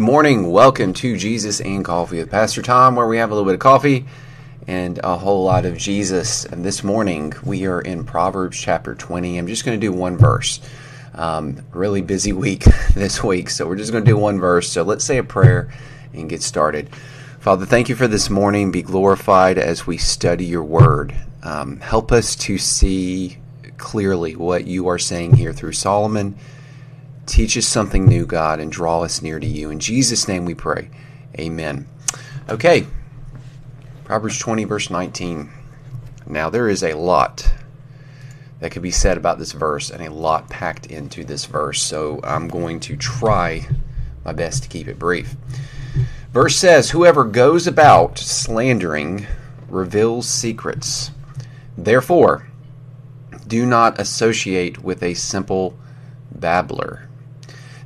Good morning. Welcome to Jesus and Coffee with Pastor Tom, where we have a little bit of coffee and a whole lot of Jesus. And this morning we are in Proverbs chapter 20. I'm just going to do one verse. Um, really busy week this week, so we're just going to do one verse. So let's say a prayer and get started. Father, thank you for this morning. Be glorified as we study your word. Um, help us to see clearly what you are saying here through Solomon Teach us something new, God, and draw us near to you. In Jesus' name we pray. Amen. Okay. Proverbs 20, verse 19. Now, there is a lot that could be said about this verse and a lot packed into this verse, so I'm going to try my best to keep it brief. Verse says, Whoever goes about slandering reveals secrets. Therefore, do not associate with a simple babbler.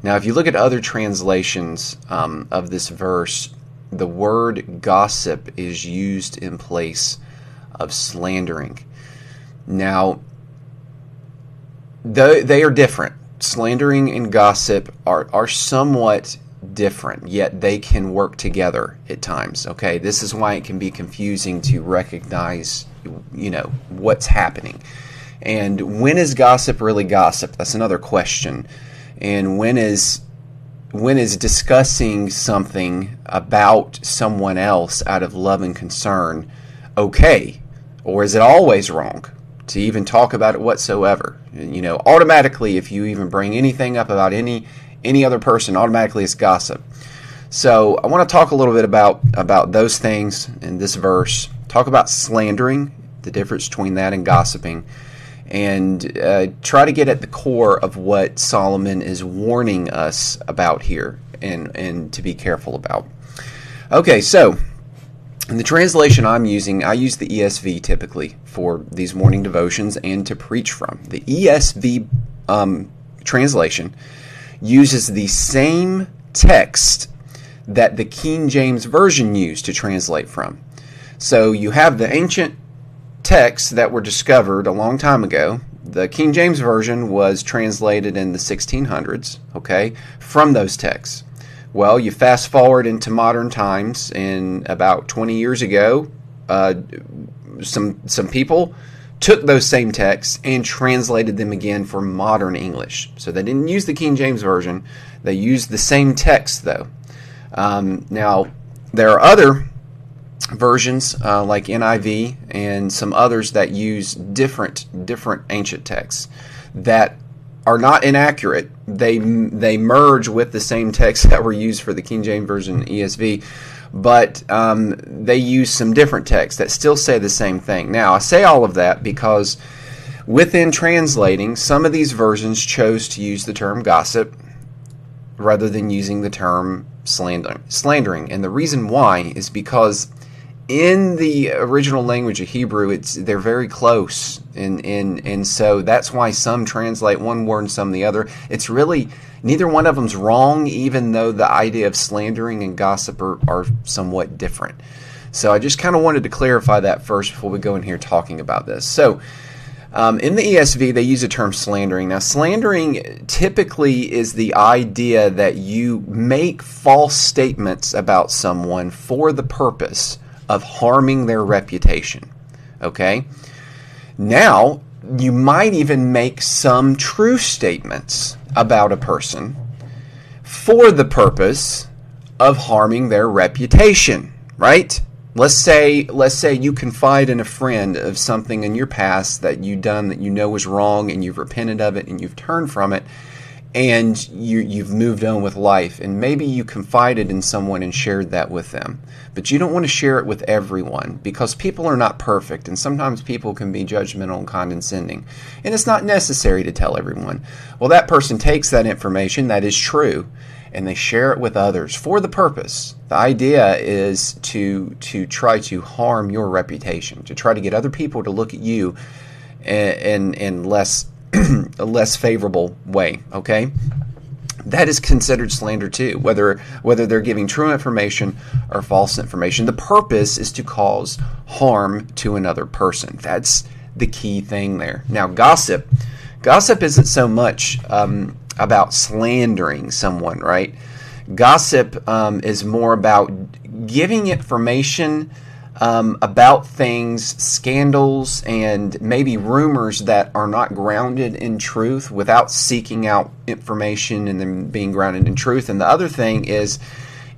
Now, if you look at other translations um, of this verse, the word gossip is used in place of slandering. Now, they, are different. Slandering and gossip are, are somewhat different, yet they can work together at times. Okay, this is why it can be confusing to recognize, you know, what's happening. And when is gossip really gossip? That's another question and when is when is discussing something about someone else out of love and concern okay? Or is it always wrong to even talk about it whatsoever? You know automatically if you even bring anything up about any any other person automatically it's gossip. So i want to talk a little bit about about those things in this verse. Talk about slandering the difference between that and gossiping and uh, try to get at the core of what Solomon is warning us about here and, and to be careful about. Okay, so in the translation I'm using, I use the ESV typically for these morning devotions and to preach from. The ESV um, translation uses the same text that the King James Version used to translate from. So you have the ancient texts that were discovered a long time ago. The King James Version was translated in the 1600s, okay, from those texts. Well, you fast forward into modern times, and about 20 years ago, uh, some some people took those same texts and translated them again for modern English. So they didn't use the King James Version; they used the same text, though. Um, now, there are other versions uh, like NIV and some others that use different different ancient texts that are not inaccurate. They they merge with the same texts that were used for the King James version ESV, but um, they use some different texts that still say the same thing. Now I say all of that because within translating, some of these versions chose to use the term gossip rather than using the term slandering. Slandering, and the reason why is because in the original language of Hebrew, it's they're very close, and and and so that's why some translate one word and some the other. It's really neither one of them's wrong, even though the idea of slandering and gossip are, are somewhat different. So I just kind of wanted to clarify that first before we go in here talking about this. So. Um, in the ESV, they use the term slandering. Now, slandering typically is the idea that you make false statements about someone for the purpose of harming their reputation. Okay? Now, you might even make some true statements about a person for the purpose of harming their reputation, right? Let's say let's say you confide in a friend of something in your past that you done that you know was wrong and you've repented of it and you've turned from it and you, you've moved on with life, and maybe you confided in someone and shared that with them. But you don't want to share it with everyone because people are not perfect, and sometimes people can be judgmental and condescending. And it's not necessary to tell everyone. Well, that person takes that information that is true and they share it with others for the purpose. The idea is to to try to harm your reputation, to try to get other people to look at you in in less a less favorable way. Okay, that is considered slander too. Whether whether they're giving true information or false information, the purpose is to cause harm to another person. That's the key thing there. Now, gossip, gossip isn't so much um, about slandering someone, right? Gossip um, is more about giving information um, about things, scandals, and maybe rumors that are not grounded in truth without seeking out information and then being grounded in truth. And the other thing is,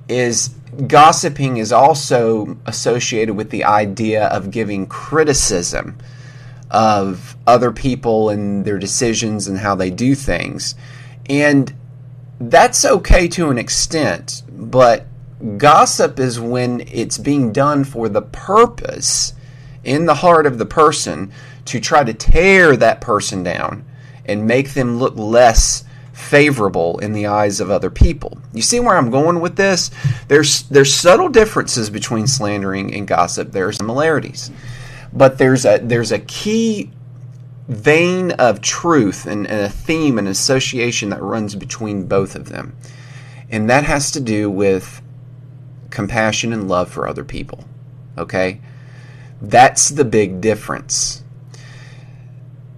is gossiping is also associated with the idea of giving criticism of other people and their decisions and how they do things. And that's okay to an extent, but gossip is when it's being done for the purpose in the heart of the person to try to tear that person down and make them look less favorable in the eyes of other people. You see where I'm going with this? There's there's subtle differences between slandering and gossip. There are similarities. But there's a there's a key vein of truth and, and a theme and association that runs between both of them. And that has to do with compassion and love for other people. Okay? That's the big difference.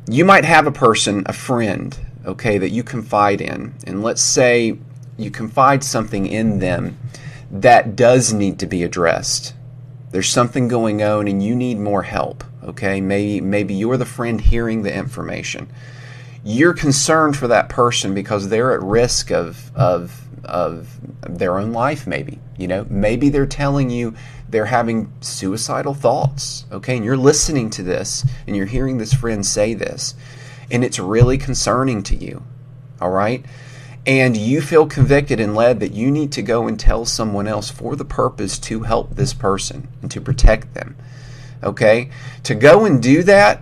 You might have a person, a friend, okay, that you confide in. And let's say you confide something in them that does need to be addressed. There's something going on and you need more help, okay? Maybe maybe you're the friend hearing the information. You're concerned for that person because they're at risk of of of their own life maybe you know maybe they're telling you they're having suicidal thoughts okay? And you're listening to this and you're hearing this friend say this and it's really concerning to you all right? And you feel convicted and led that you need to go and tell someone else for the purpose to help this person and to protect them okay? To go and do that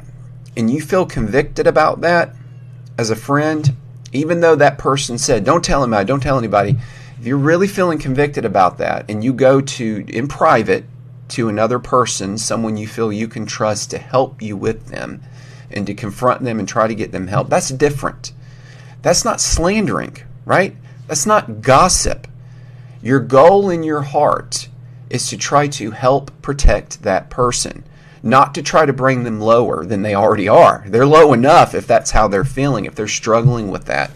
and you feel convicted about that as a friend even though that person said, "Don't tell anybody, don't tell anybody," if you're really feeling convicted about that, and you go to in private to another person, someone you feel you can trust to help you with them, and to confront them and try to get them help, that's different. That's not slandering, right? That's not gossip. Your goal in your heart is to try to help protect that person not to try to bring them lower than they already are. They're low enough if that's how they're feeling, if they're struggling with that.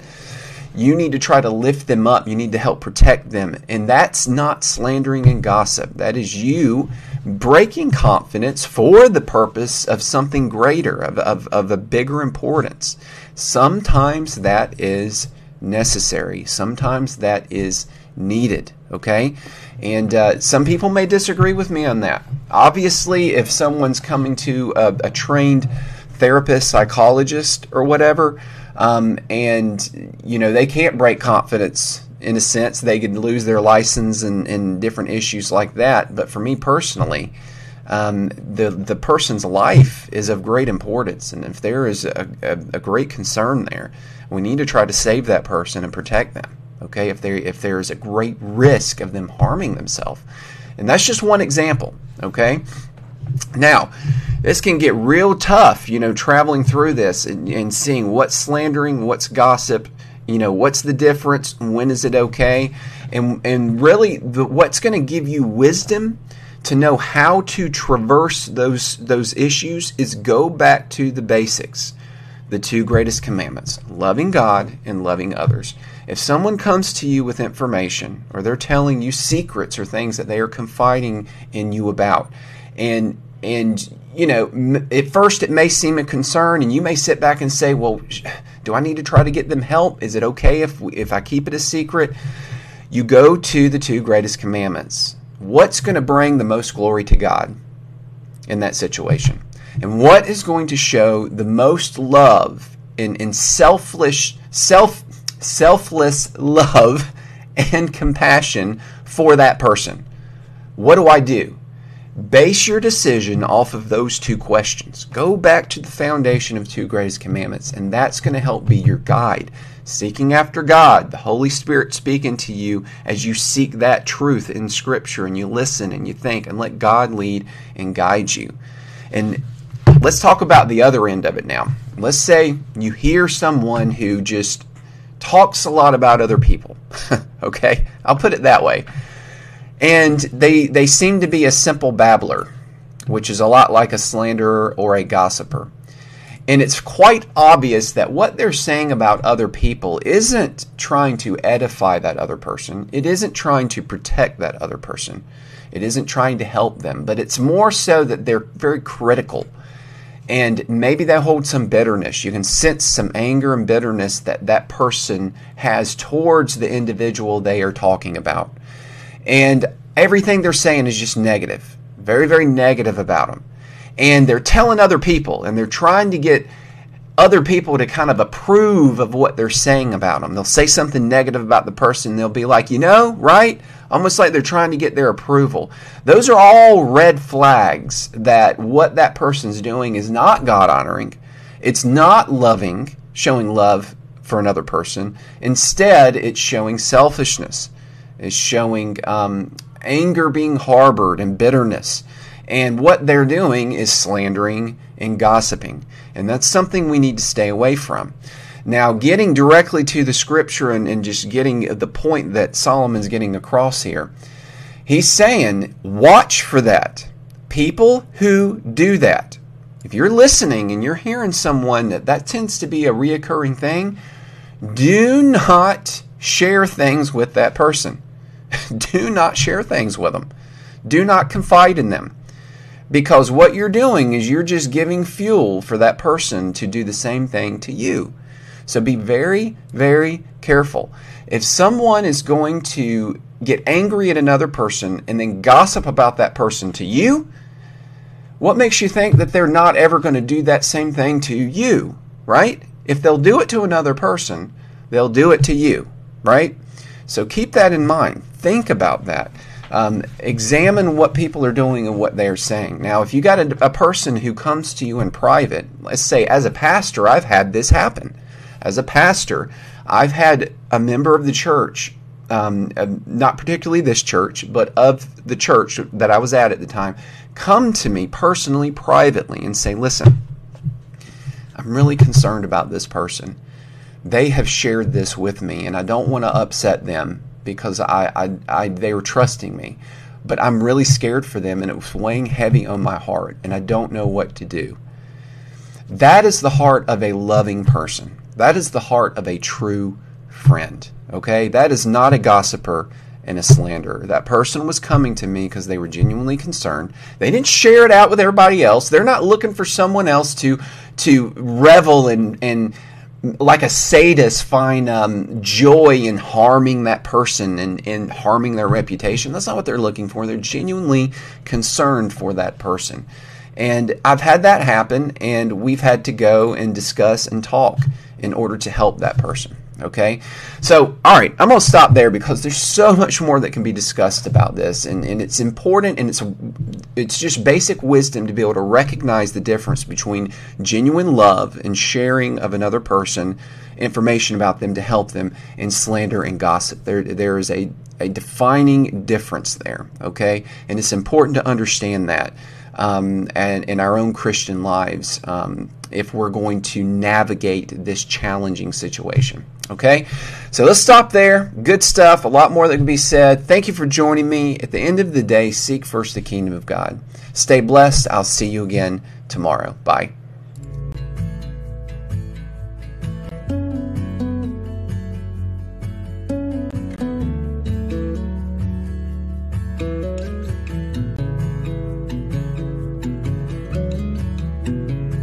You need to try to lift them up. You need to help protect them. And that's not slandering and gossip. That is you breaking confidence for the purpose of something greater, of, of, of a bigger importance. Sometimes that is necessary, sometimes that is needed. Okay? And uh, some people may disagree with me on that. Obviously, if someone's coming to a, a trained therapist, psychologist, or whatever, um, and you know they can't break confidence in a sense, they could lose their license and, and different issues like that. But for me personally, um, the the person's life is of great importance, and if there is a, a, a great concern there, we need to try to save that person and protect them okay? If there if there is a great risk of them harming themselves. And that's just one example okay now this can get real tough you know traveling through this and, and seeing what's slandering what's gossip you know what's the difference when is it okay and and really the, what's going to give you wisdom to know how to traverse those those issues is go back to the basics the two greatest commandments loving God and loving others. If someone comes to you with information or they're telling you secrets or things that they are confiding in you about, and and you know, at first it may seem a concern, and you may sit back and say, "Well, do I need to try to get them help? Is it okay if if I keep it a secret?" You go to the two greatest commandments. What's going to bring the most glory to God in that situation? And what is going to show the most love in, in selfless, self, selfless love and compassion for that person? What do I do? Base your decision off of those two questions. Go back to the foundation of two greatest commandments, and that's going to help be your guide. Seeking after God, the Holy Spirit speaking to you as you seek that truth in Scripture and you listen and you think and let God lead and guide you. And Let's talk about the other end of it now. Let's say you hear someone who just talks a lot about other people. okay? I'll put it that way. And they they seem to be a simple babbler, which is a lot like a slanderer or a gossiper. And it's quite obvious that what they're saying about other people isn't trying to edify that other person. It isn't trying to protect that other person. It isn't trying to help them, but it's more so that they're very critical. And maybe they hold some bitterness. You can sense some anger and bitterness that that person has towards the individual they are talking about. And everything they're saying is just negative, very, very negative about them and they're telling other people and they're trying to get other people to kind of approve of what they're saying about them. They'll say something negative about the person. They'll be like, you know, right? Almost like they're trying to get their approval. Those are all red flags that what that person's doing is not God honoring. It's not loving, showing love for another person. Instead, it's showing selfishness. It's showing um, anger being harbored and bitterness. And what they're doing is slandering and gossiping. And that's something we need to stay away from. Now, getting directly to the scripture and, and just getting the point that Solomon's getting across here, he's saying, watch for that. People who do that. If you're listening and you're hearing someone that that tends to be a reoccurring thing, do not share things with that person. do not share things with them. Do not confide in them. Because what you're doing is you're just giving fuel for that person to do the same thing to you. So be very, very careful. If someone is going to get angry at another person and then gossip about that person to you, what makes you think that they're not ever going to do that same thing to you, right? If they'll do it to another person, they'll do it to you, right? So keep that in mind. Think about that. Um, examine what people are doing and what they are saying. Now, if you got a, a person who comes to you in private, let's say as a pastor, I've had this happen. As a pastor, I've had a member of the church, um, not particularly this church, but of the church that I was at at the time, come to me personally, privately, and say, Listen, I'm really concerned about this person. They have shared this with me, and I don't want to upset them because I, I, I they were trusting me. But I'm really scared for them, and it was weighing heavy on my heart, and I don't know what to do. That is the heart of a loving person. That is the heart of a true friend. Okay? That is not a gossiper and a slanderer. That person was coming to me because they were genuinely concerned. They didn't share it out with everybody else. They're not looking for someone else to to revel and and like a sadist find um, joy in harming that person and, and harming their reputation. That's not what they're looking for. They're genuinely concerned for that person. And I've had that happen, and we've had to go and discuss and talk in order to help that person. Okay, so all right, I'm gonna stop there because there's so much more that can be discussed about this, and, and it's important and it's it's just basic wisdom to be able to recognize the difference between genuine love and sharing of another person information about them to help them and slander and gossip. There there is a a defining difference there. Okay, and it's important to understand that um, and in our own Christian lives um, if we're going to navigate this challenging situation. Okay, so let's stop there. Good stuff, a lot more that can be said. Thank you for joining me. At the end of the day, seek first the kingdom of God. Stay blessed. I'll see you again tomorrow. Bye.